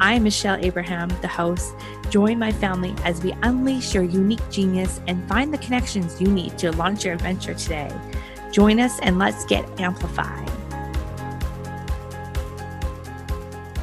I'm Michelle Abraham, the host. Join my family as we unleash your unique genius and find the connections you need to launch your adventure today. Join us and let's get amplified.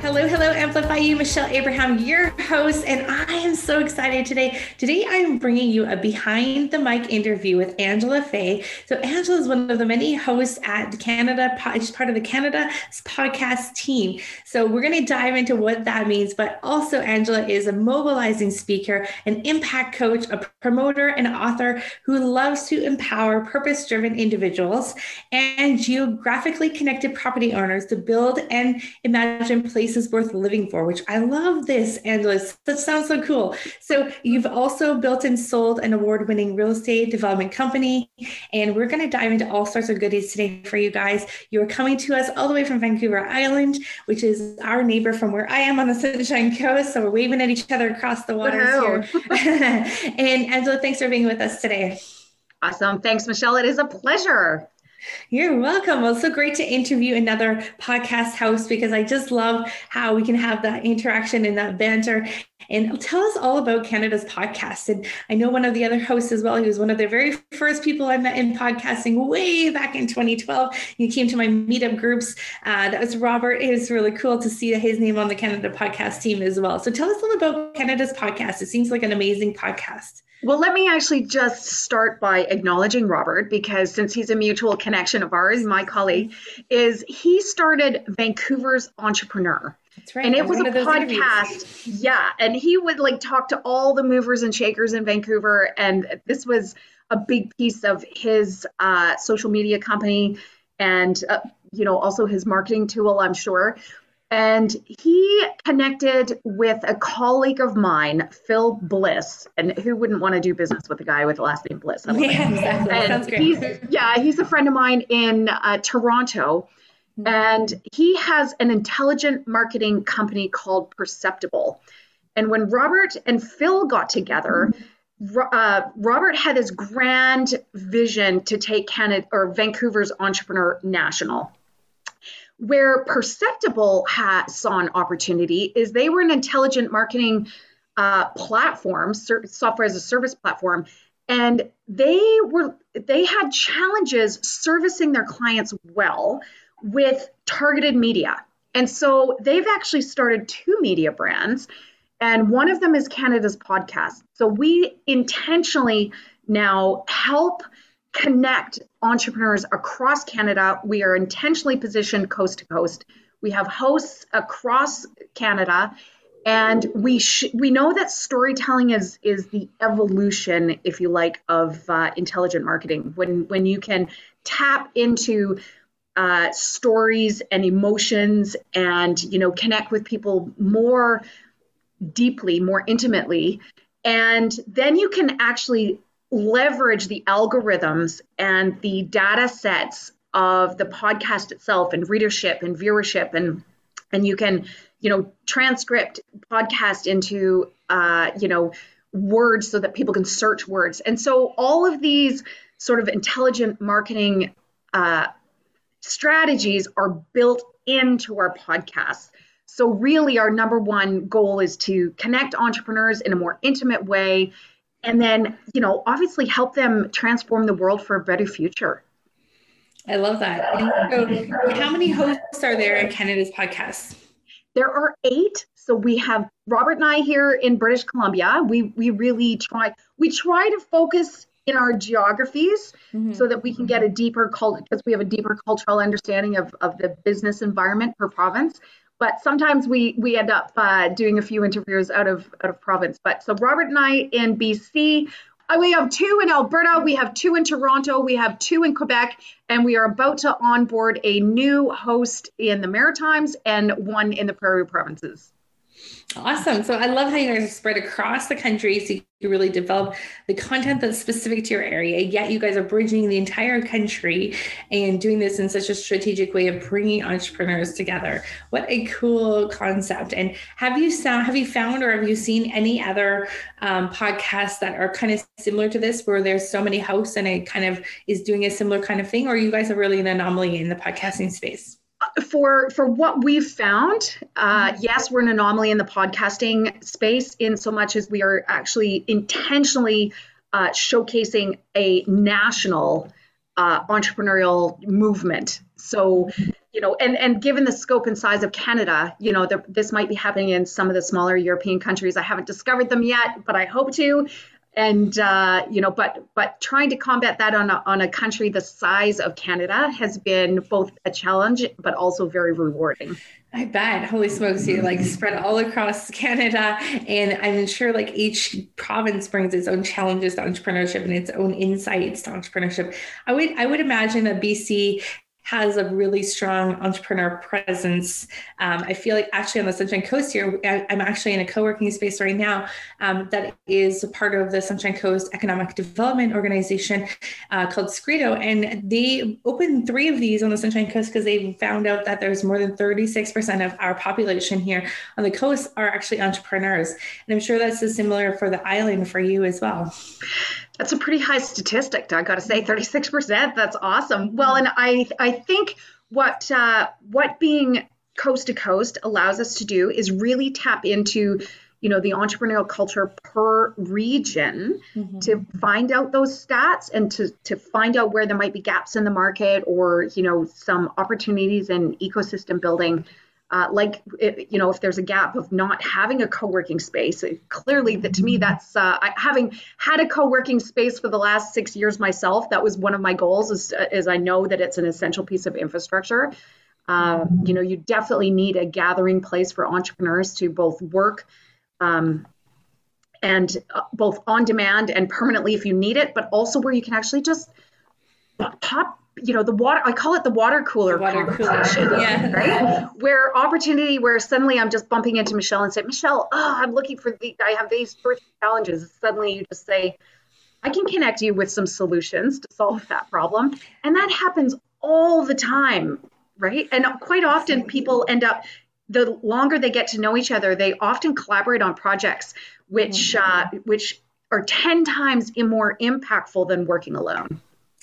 Hello, hello, Amplify You, Michelle Abraham, your host, and I am so excited today. Today, I am bringing you a behind the mic interview with Angela Faye. So, Angela is one of the many hosts at Canada, she's part of the Canada podcast team. So, we're going to dive into what that means, but also, Angela is a mobilizing speaker, an impact coach, a promoter, and author who loves to empower purpose driven individuals and geographically connected property owners to build and imagine places worth living for, which I love this, Angela. That sounds so cool. So you've also built and sold an award-winning real estate development company, and we're going to dive into all sorts of goodies today for you guys. You're coming to us all the way from Vancouver Island, which is our neighbor from where I am on the Sunshine Coast. So we're waving at each other across the waters here. and Angela, thanks for being with us today. Awesome. Thanks, Michelle. It is a pleasure. You're welcome. Well, it's so great to interview another podcast host because I just love how we can have that interaction and that banter. And tell us all about Canada's podcast. And I know one of the other hosts as well. He was one of the very first people I met in podcasting way back in 2012. He came to my meetup groups. Uh, that was Robert. It was really cool to see his name on the Canada podcast team as well. So tell us all about Canada's podcast. It seems like an amazing podcast. Well, let me actually just start by acknowledging Robert because since he's a mutual connection of ours, my colleague, is he started Vancouver's Entrepreneur. That's right. And it was a podcast. Yeah. And he would like talk to all the movers and shakers in Vancouver. And this was a big piece of his uh, social media company and, uh, you know, also his marketing tool, I'm sure and he connected with a colleague of mine, Phil Bliss, and who wouldn't want to do business with a guy with the last name Bliss? Yeah, exactly. And Sounds great. He's, yeah, he's a friend of mine in uh, Toronto, mm-hmm. and he has an intelligent marketing company called Perceptible. And when Robert and Phil got together, uh, Robert had this grand vision to take Canada or Vancouver's Entrepreneur National. Where Perceptible had, saw an opportunity is they were an intelligent marketing uh, platform, software as a service platform, and they were they had challenges servicing their clients well with targeted media. And so they've actually started two media brands, and one of them is Canada's podcast. So we intentionally now help connect entrepreneurs across Canada. We are intentionally positioned coast to coast. We have hosts across Canada, and we sh- we know that storytelling is is the evolution, if you like, of uh, intelligent marketing. When when you can tap into uh, stories and emotions, and you know connect with people more deeply, more intimately, and then you can actually leverage the algorithms and the data sets of the podcast itself and readership and viewership and and you can you know transcript podcast into uh, you know words so that people can search words. And so all of these sort of intelligent marketing uh, strategies are built into our podcasts so really our number one goal is to connect entrepreneurs in a more intimate way and then you know obviously help them transform the world for a better future. I love that. So how many hosts are there at canada's podcast there are eight. So we have robert and i here in british columbia. We we really try we try to focus in our geographies mm-hmm. so that we can get a deeper culture because we have a deeper cultural understanding of, of the business environment per province but sometimes we we end up uh, doing a few interviews out of out of province. But so Robert and I in BC. Uh, we have two in Alberta, we have two in Toronto, we have two in Quebec, and we are about to onboard a new host in the Maritimes and one in the Prairie provinces. Awesome. So I love how you guys are spread across the country so you can really develop the content that's specific to your area. Yet you guys are bridging the entire country and doing this in such a strategic way of bringing entrepreneurs together. What a cool concept! And have you found, have you found or have you seen any other um, podcasts that are kind of similar to this, where there's so many hosts and it kind of is doing a similar kind of thing, or you guys are really an anomaly in the podcasting space? For for what we've found, uh, yes, we're an anomaly in the podcasting space in so much as we are actually intentionally uh, showcasing a national uh, entrepreneurial movement. So, you know, and and given the scope and size of Canada, you know, the, this might be happening in some of the smaller European countries. I haven't discovered them yet, but I hope to and uh, you know but but trying to combat that on a, on a country the size of canada has been both a challenge but also very rewarding I bet. Holy smokes, you like spread all across Canada. And I'm sure like each province brings its own challenges to entrepreneurship and its own insights to entrepreneurship. I would I would imagine that BC has a really strong entrepreneur presence. Um, I feel like actually on the Sunshine Coast here, I'm actually in a co-working space right now um, that is part of the Sunshine Coast Economic Development Organization uh, called Scredo, and they opened three of these on the Sunshine Coast because they found out that there's more than 36% of our population here on the coast are actually entrepreneurs, and I'm sure that's similar for the island for you as well. That's a pretty high statistic. I got to say, 36%. That's awesome. Well, and I I think what uh, what being coast to coast allows us to do is really tap into you know the entrepreneurial culture per region mm-hmm. to find out those stats and to to find out where there might be gaps in the market or you know some opportunities in ecosystem building uh, like it, you know if there's a gap of not having a co-working space clearly that to me that's uh, I, having had a co-working space for the last six years myself that was one of my goals is, is i know that it's an essential piece of infrastructure. Uh, you know you definitely need a gathering place for entrepreneurs to both work um, and uh, both on demand and permanently if you need it but also where you can actually just pop you know the water i call it the water cooler the water cooler. yeah. right? Where opportunity where suddenly i'm just bumping into michelle and say michelle oh i'm looking for the i have these three challenges. Suddenly you just say i can connect you with some solutions to solve that problem. And that happens all the time right? And quite often people end up the longer they get to know each other they often collaborate on projects which mm-hmm. uh, which are 10 times more impactful than working alone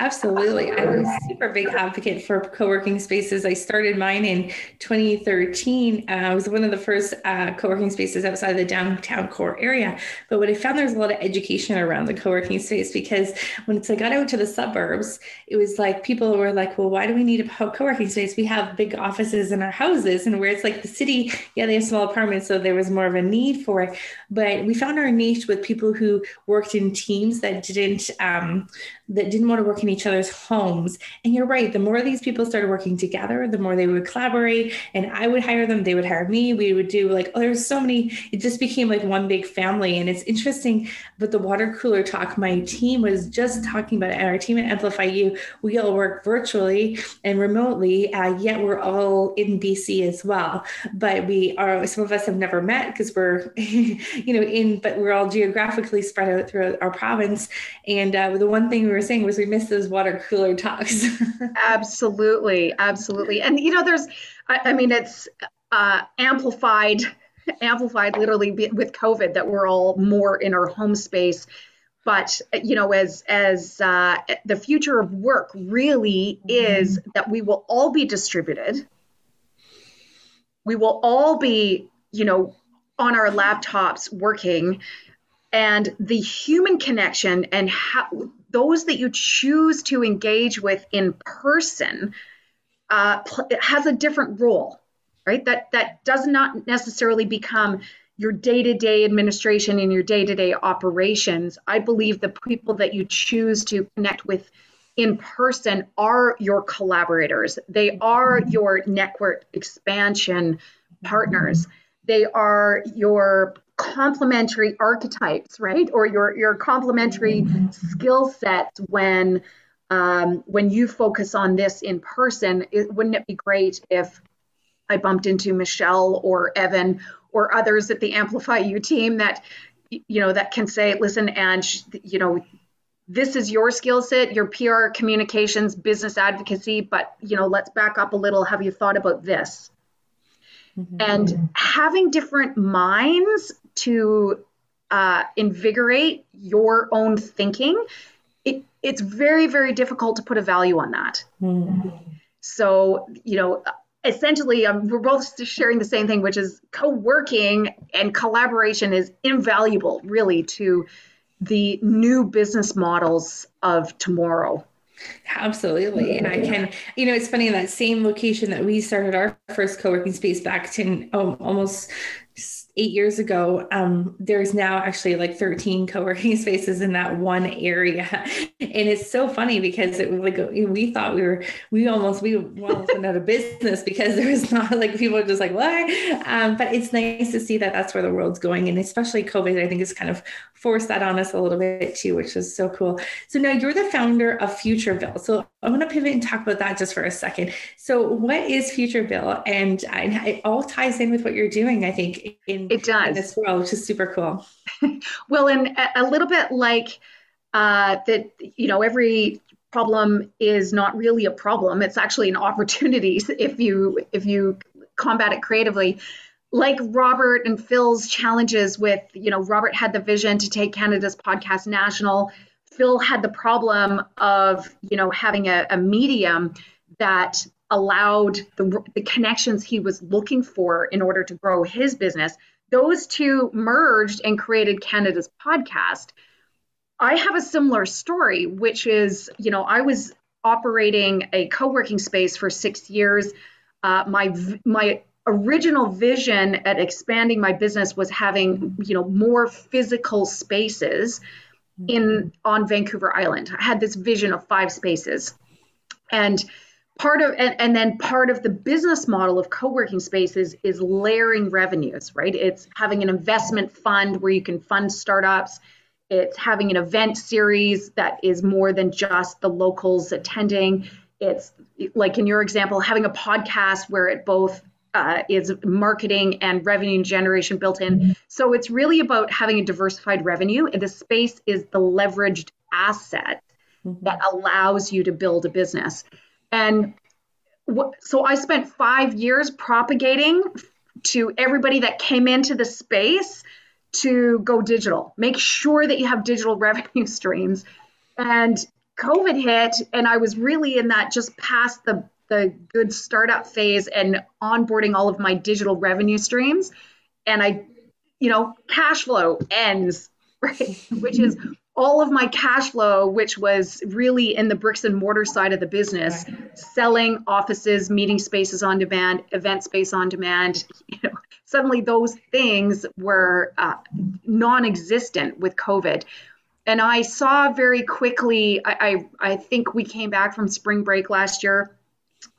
Absolutely. I'm a super big advocate for co working spaces. I started mine in 2013. Uh, I was one of the first uh, co working spaces outside of the downtown core area. But what I found there's a lot of education around the co working space because when I got out to the suburbs, it was like people were like, well, why do we need a co working space? We have big offices in our houses. And where it's like the city, yeah, they have small apartments. So there was more of a need for it. But we found our niche with people who worked in teams that didn't, um, that didn't want to work in each other's homes. And you're right, the more these people started working together, the more they would collaborate. And I would hire them, they would hire me. We would do like, oh, there's so many, it just became like one big family. And it's interesting. But the water cooler talk, my team was just talking about it. Our team at Amplify You, we all work virtually and remotely, uh, yet we're all in BC as well. But we are, some of us have never met because we're, you know, in, but we're all geographically spread out throughout our province. And uh, the one thing we were saying was we miss water cooler talks. absolutely, absolutely. And you know, there's, I, I mean, it's uh, amplified, amplified literally with COVID that we're all more in our home space. But you know, as as uh, the future of work really is mm-hmm. that we will all be distributed. We will all be, you know, on our laptops working and the human connection and how those that you choose to engage with in person uh, has a different role, right? That that does not necessarily become your day-to-day administration and your day-to-day operations. I believe the people that you choose to connect with in person are your collaborators. They are your network expansion partners. They are your complementary archetypes, right? Or your your complementary skill sets when um, when you focus on this in person. It, wouldn't it be great if I bumped into Michelle or Evan or others at the Amplify You team that you know that can say, listen, and you know, this is your skill set, your PR communications, business advocacy, but you know, let's back up a little. Have you thought about this? Mm-hmm. And having different minds to uh, invigorate your own thinking, it, it's very, very difficult to put a value on that. Mm-hmm. So, you know, essentially, um, we're both sharing the same thing, which is co working and collaboration is invaluable, really, to the new business models of tomorrow. Absolutely. And I can, you know, it's funny that same location that we started our first co working space back in oh, almost eight years ago, um, there's now actually like 13 co-working spaces in that one area. And it's so funny because it like we thought we were we almost we almost went out of business because there was not like people are just like what um, but it's nice to see that that's where the world's going and especially COVID I think has kind of forced that on us a little bit too which is so cool. So now you're the founder of Futurville. So I want to pivot and talk about that just for a second. So what is Futurville and, and it all ties in with what you're doing I think in it does in this world, which is super cool. well, and a little bit like uh, that, you know, every problem is not really a problem; it's actually an opportunity if you if you combat it creatively. Like Robert and Phil's challenges with, you know, Robert had the vision to take Canada's podcast national. Phil had the problem of, you know, having a, a medium that allowed the, the connections he was looking for in order to grow his business those two merged and created Canada's podcast. I have a similar story, which is, you know, I was operating a co-working space for six years. Uh, my my original vision at expanding my business was having, you know, more physical spaces in on Vancouver Island. I had this vision of five spaces, and part of and, and then part of the business model of co-working spaces is layering revenues right? It's having an investment fund where you can fund startups. It's having an event series that is more than just the locals attending. It's like in your example having a podcast where it both uh, is marketing and revenue generation built in. So it's really about having a diversified revenue and the space is the leveraged asset mm-hmm. that allows you to build a business and so I spent five years propagating to everybody that came into the space to go digital. Make sure that you have digital revenue streams. And COVID hit, and I was really in that just past the the good startup phase and onboarding all of my digital revenue streams. And I, you know, cash flow ends, right? Which is all of my cash flow, which was really in the bricks and mortar side of the business, selling offices, meeting spaces on demand, event space on demand, you know, suddenly those things were uh, non-existent with COVID. And I saw very quickly, I, I, I think we came back from spring break last year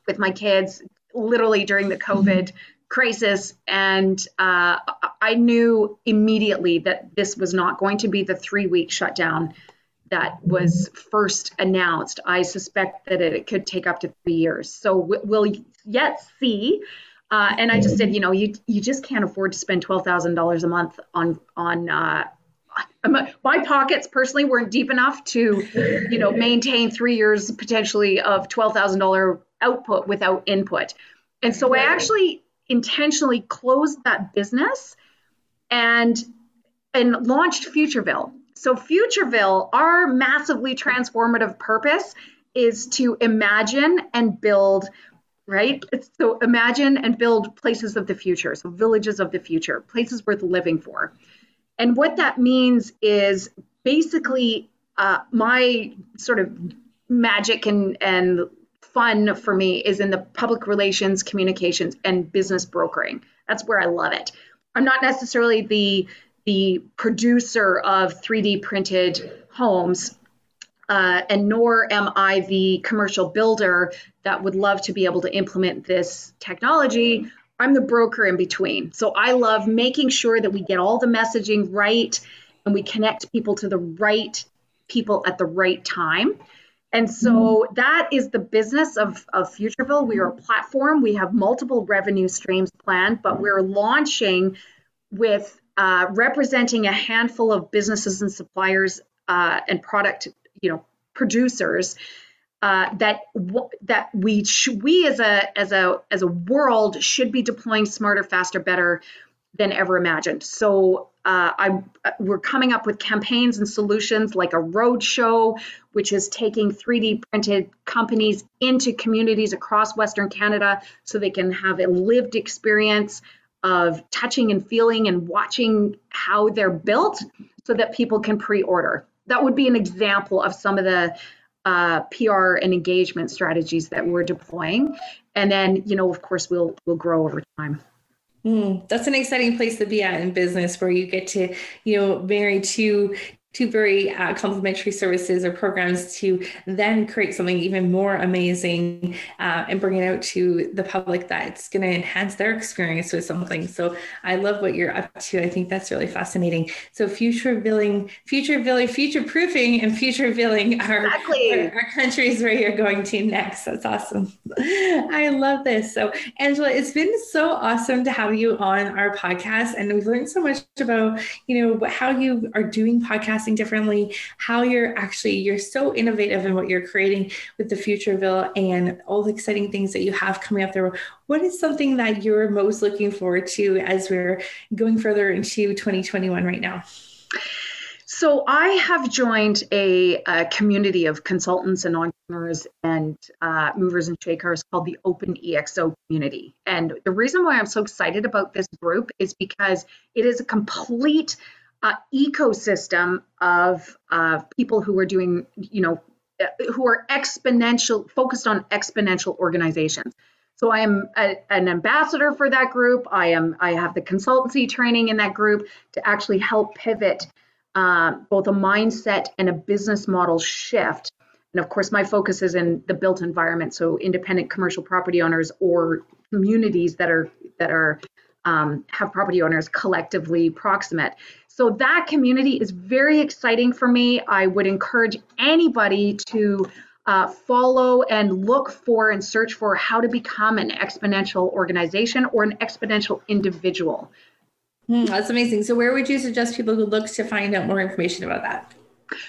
with my kids, literally during the COVID crisis. And uh, i knew immediately that this was not going to be the three week shutdown that was first announced. I suspect that it, could take up to three years. So we'll yet see. Uh, and i just said you know you, you just can't afford to spend $12000 a month on on uh, my pockets personally weren't deep enough to you know maintain three years potentially of $12000 output without input. And so I actually intentionally closed that business and and launched Futurville. So Futurville, our massively transformative purpose is to imagine and build right? So imagine and build places of the future, so villages of the future, places worth living for. And what that means is basically uh, my sort of magic and, and fun for me is in the public relations, communications, and business brokering. That's where I love it. I'm not necessarily the the producer of 3D printed homes, uh, and nor am I the commercial builder that would love to be able to implement this technology. I'm the broker in between. So I love making sure that we get all the messaging right and we connect people to the right people at the right time. And so mm-hmm. that is the business of, of Futurville. We are a platform. We have multiple revenue streams planned, but we're launching with uh, representing a handful of businesses and suppliers uh, and product, you know, producers. Uh, that that we we as a as a as a world should be deploying smarter, faster, better than ever imagined. So uh, I, we're coming up with campaigns and solutions like a roadshow, which is taking 3D printed companies into communities across Western Canada so they can have a lived experience of touching and feeling and watching how they're built so that people can pre order. That would be an example of some of the uh, PR and engagement strategies that we're deploying. And then, you know, of course, we'll we'll grow over time. Mm, that's an exciting place to be at in business where you get to, you know, marry two two very uh, complementary services or programs to then create something even more amazing uh, and bring it out to the public that's going to enhance their experience with something. So I love what you're up to. I think that's really fascinating. So future billing, future billing, future proofing, and future billing are, exactly. are, are countries where you're going to next. That's awesome. I love this. So Angela, it's been so awesome to have you on our podcast, and we've learned so much about you know how you are doing podcasts differently, how you're actually you're so innovative in what you're creating with the Futurville and all the exciting things that you have coming up there. What is something that you're most looking forward to as we're going further into 2021 right now? So I have joined a, a, community of consultants and entrepreneurs and uh, movers and shakers called the Open EXO community. And the reason why I'm so excited about this group is because it is a complete uh, ecosystem of uh, people who are doing, you know, who are exponential, focused on exponential organizations. So I am a, an ambassador for that group. I am I have the consultancy training in that group to actually help pivot uh, both a mindset and a business model shift. And of course, my focus is in the built environment, so independent commercial property owners or communities that are that are um, have property owners collectively proximate. So that community is very exciting for me. I would encourage anybody to uh, follow and look for and search for how to become an exponential organization or an exponential individual. Mm, that's amazing. So, where would you suggest people who look to find out more information about that?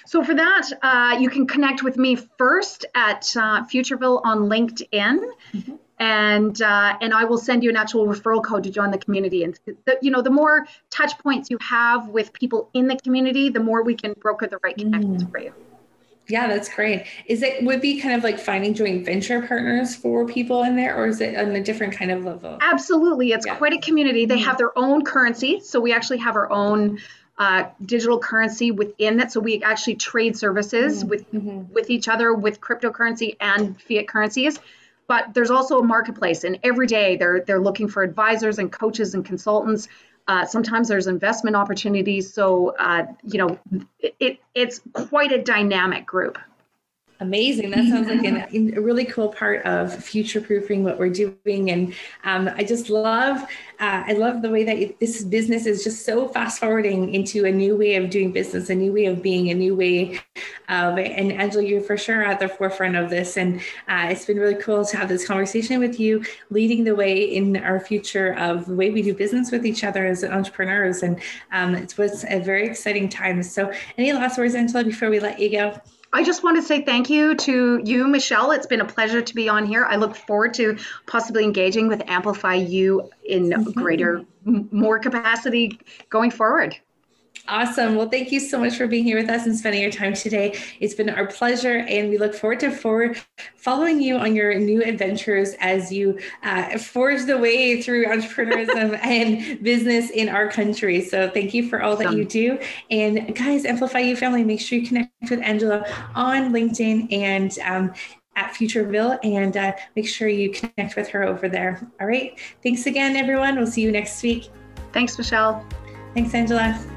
So for that, uh, you can connect with me first at uh, Futurville on LinkedIn. Mm-hmm and uh, and I will send you an actual referral code to join the community. And the, you know, the more touch points you have with people in the community, the more we can broker the right connections mm. for you. Yeah, that's great. Is it would be kind of like finding joint venture partners for people in there, or is it on a different kind of level? Absolutely, it's yeah. quite a community. They have their own currency, so we actually have our own uh, digital currency within that. So we actually trade services mm-hmm. with mm-hmm. with each other with cryptocurrency and fiat currencies but there's also a marketplace and every day they're they're looking for advisors and coaches and consultants. Uh, sometimes there's investment opportunities so uh, you know it, it's quite a dynamic group Amazing. That sounds like an, a really cool part of future proofing what we're doing. And um, I just love, uh, I love the way that this business is just so fast forwarding into a new way of doing business, a new way of being, a new way of, and Angela, you're for sure at the forefront of this. And uh, it's been really cool to have this conversation with you, leading the way in our future of the way we do business with each other as entrepreneurs. And um, it was a very exciting time. So any last words, Angela, before we let you go? I just want to say thank you to you, Michelle. It's been a pleasure to be on here. I look forward to possibly engaging with Amplify You in mm-hmm. greater, more capacity going forward. Awesome. Well, thank you so much for being here with us and spending your time today. It's been our pleasure, and we look forward to forward following you on your new adventures as you uh, forge the way through entrepreneurship and business in our country. So, thank you for all that you do. And guys, Amplify You family, make sure you connect with Angela on LinkedIn and um, at Futurville and uh, make sure you connect with her over there. All right. Thanks again, everyone. We'll see you next week. Thanks, Michelle. Thanks, Angela.